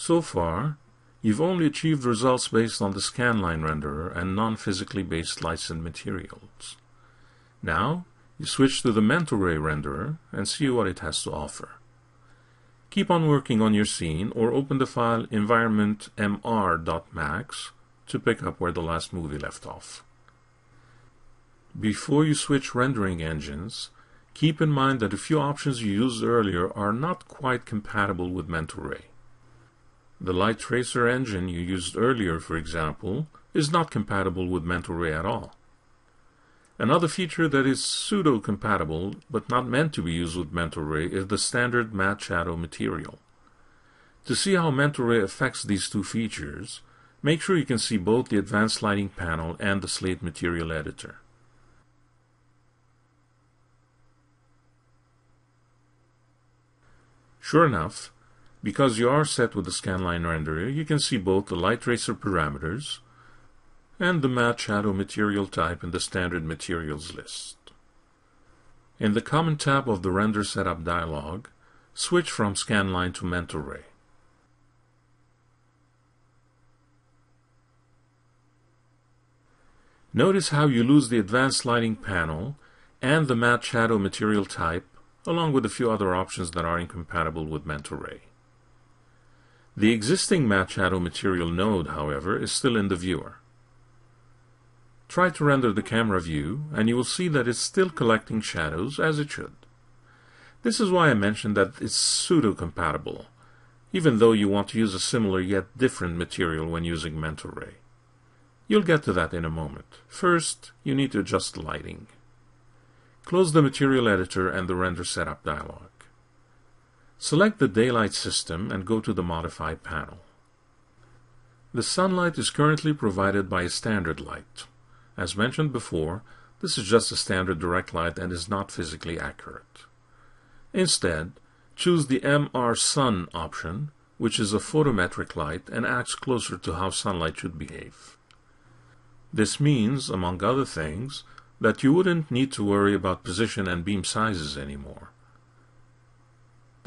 So far, you've only achieved results based on the scanline renderer and non-physically based lights and materials. Now, you switch to the Mental Ray renderer and see what it has to offer. Keep on working on your scene or open the file environmentmr.max to pick up where the last movie left off. Before you switch rendering engines, keep in mind that a few options you used earlier are not quite compatible with Mental Ray. The light tracer engine you used earlier, for example, is not compatible with Mental Ray at all. Another feature that is pseudo-compatible, but not meant to be used with Mental Ray, is the standard matte shadow material. To see how Mental Ray affects these two features, make sure you can see both the advanced lighting panel and the slate material editor. Sure enough, because you are set with the scanline renderer, you can see both the light tracer parameters and the matte shadow material type in the standard materials list. In the Common tab of the Render Setup dialog, switch from Scanline to Mental Ray. Notice how you lose the Advanced Lighting panel and the Matte Shadow material type, along with a few other options that are incompatible with Mental Ray. The existing Matte Shadow material node, however, is still in the viewer. Try to render the camera view, and you will see that it's still collecting shadows as it should. This is why I mentioned that it's pseudo-compatible, even though you want to use a similar yet different material when using Mental Mentoray. You'll get to that in a moment. First, you need to adjust lighting. Close the Material Editor and the Render Setup dialog. Select the Daylight system and go to the Modify panel. The sunlight is currently provided by a standard light. As mentioned before, this is just a standard direct light and is not physically accurate. Instead, choose the MR Sun option, which is a photometric light and acts closer to how sunlight should behave. This means, among other things, that you wouldn't need to worry about position and beam sizes anymore.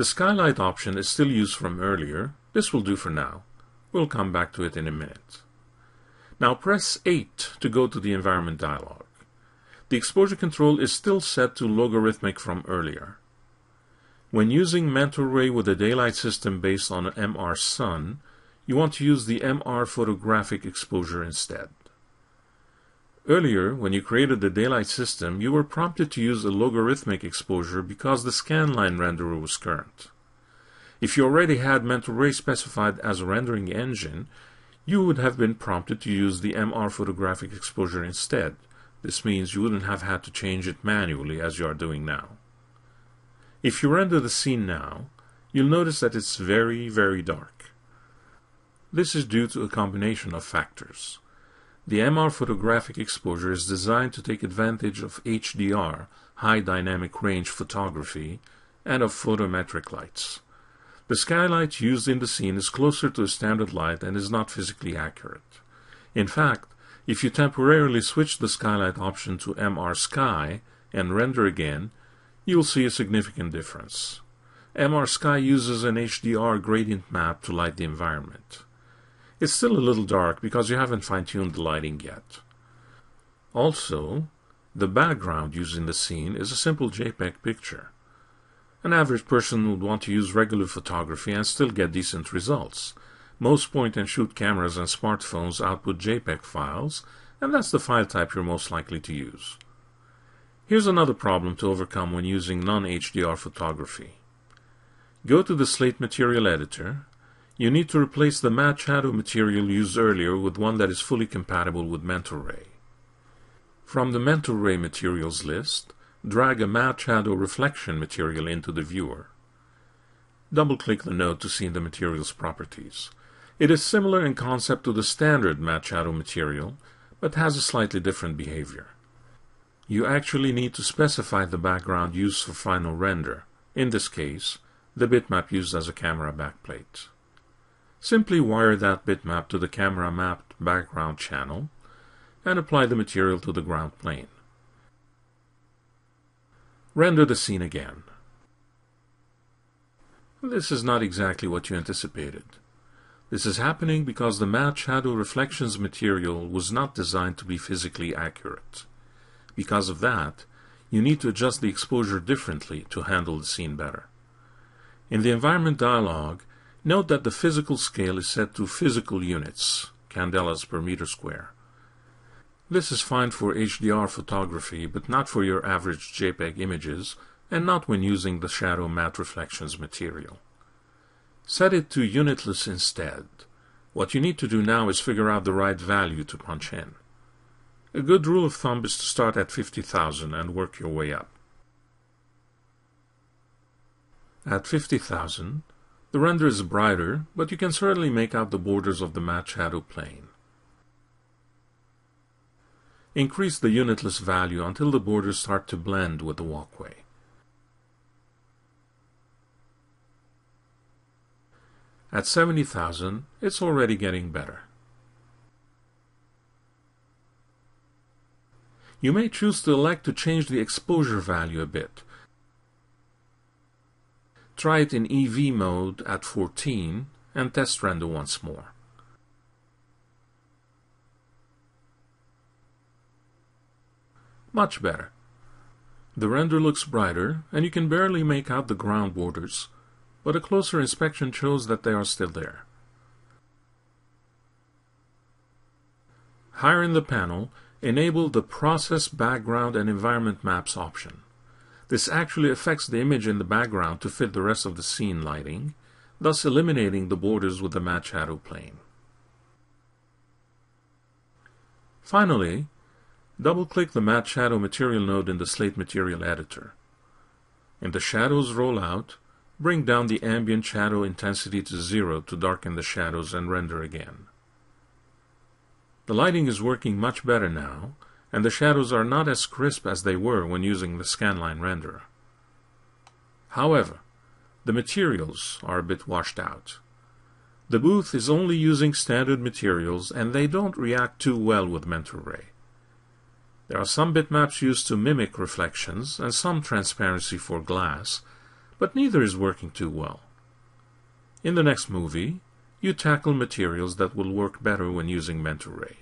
The skylight option is still used from earlier. This will do for now. We'll come back to it in a minute. Now press 8 to go to the environment dialog. The exposure control is still set to logarithmic from earlier. When using Mental Ray with a daylight system based on MR Sun, you want to use the MR photographic exposure instead. Earlier, when you created the daylight system, you were prompted to use a logarithmic exposure because the scanline renderer was current. If you already had Mental Ray specified as a rendering engine, you would have been prompted to use the MR photographic exposure instead. This means you wouldn't have had to change it manually as you are doing now. If you render the scene now, you'll notice that it's very, very dark. This is due to a combination of factors. The MR photographic exposure is designed to take advantage of HDR, high dynamic range photography, and of photometric lights. The skylight used in the scene is closer to a standard light and is not physically accurate. In fact, if you temporarily switch the skylight option to MR Sky and render again, you will see a significant difference. MR Sky uses an HDR gradient map to light the environment. It's still a little dark because you haven't fine-tuned the lighting yet. Also, the background used in the scene is a simple JPEG picture. An average person would want to use regular photography and still get decent results. Most point-and-shoot cameras and smartphones output JPEG files, and that's the file type you're most likely to use. Here's another problem to overcome when using non-HDR photography. Go to the Slate Material Editor you need to replace the matte shadow material used earlier with one that is fully compatible with Mental Ray. From the Mental Ray materials list, drag a matte shadow reflection material into the viewer. Double-click the node to see the material's properties. It is similar in concept to the standard matte shadow material, but has a slightly different behavior. You actually need to specify the background used for final render, in this case, the bitmap used as a camera backplate. Simply wire that bitmap to the camera mapped background channel and apply the material to the ground plane. Render the scene again. This is not exactly what you anticipated. This is happening because the matte shadow reflections material was not designed to be physically accurate. Because of that, you need to adjust the exposure differently to handle the scene better. In the environment dialog, note that the physical scale is set to physical units, candelas per meter square. This is fine for HDR photography, but not for your average JPEG images, and not when using the shadow matte reflections material. Set it to unitless instead. What you need to do now is figure out the right value to punch in. A good rule of thumb is to start at 50,000 and work your way up. At 50,000, the render is brighter, but you can certainly make out the borders of the matte shadow plane. Increase the unitless value until the borders start to blend with the walkway. At 70,000, it's already getting better. You may choose to elect to change the exposure value a bit. Try it in EV mode at 14 and test render once more. Much better. The render looks brighter and you can barely make out the ground borders, but a closer inspection shows that they are still there. Higher in the panel, enable the Process Background and Environment Maps option. This actually affects the image in the background to fit the rest of the scene lighting, thus eliminating the borders with the matte shadow plane. Finally, double-click the Matte Shadow Material node in the Slate Material Editor. In the Shadows rollout, Bring down the ambient shadow intensity to zero to darken the shadows and render again. The lighting is working much better now, and the shadows are not as crisp as they were when using the scanline renderer. However, the materials are a bit washed out. The booth is only using standard materials and they don't react too well with Mental Ray. There are some bitmaps used to mimic reflections and some transparency for glass, but neither is working too well. In the next movie, you tackle materials that will work better when using Mental Ray.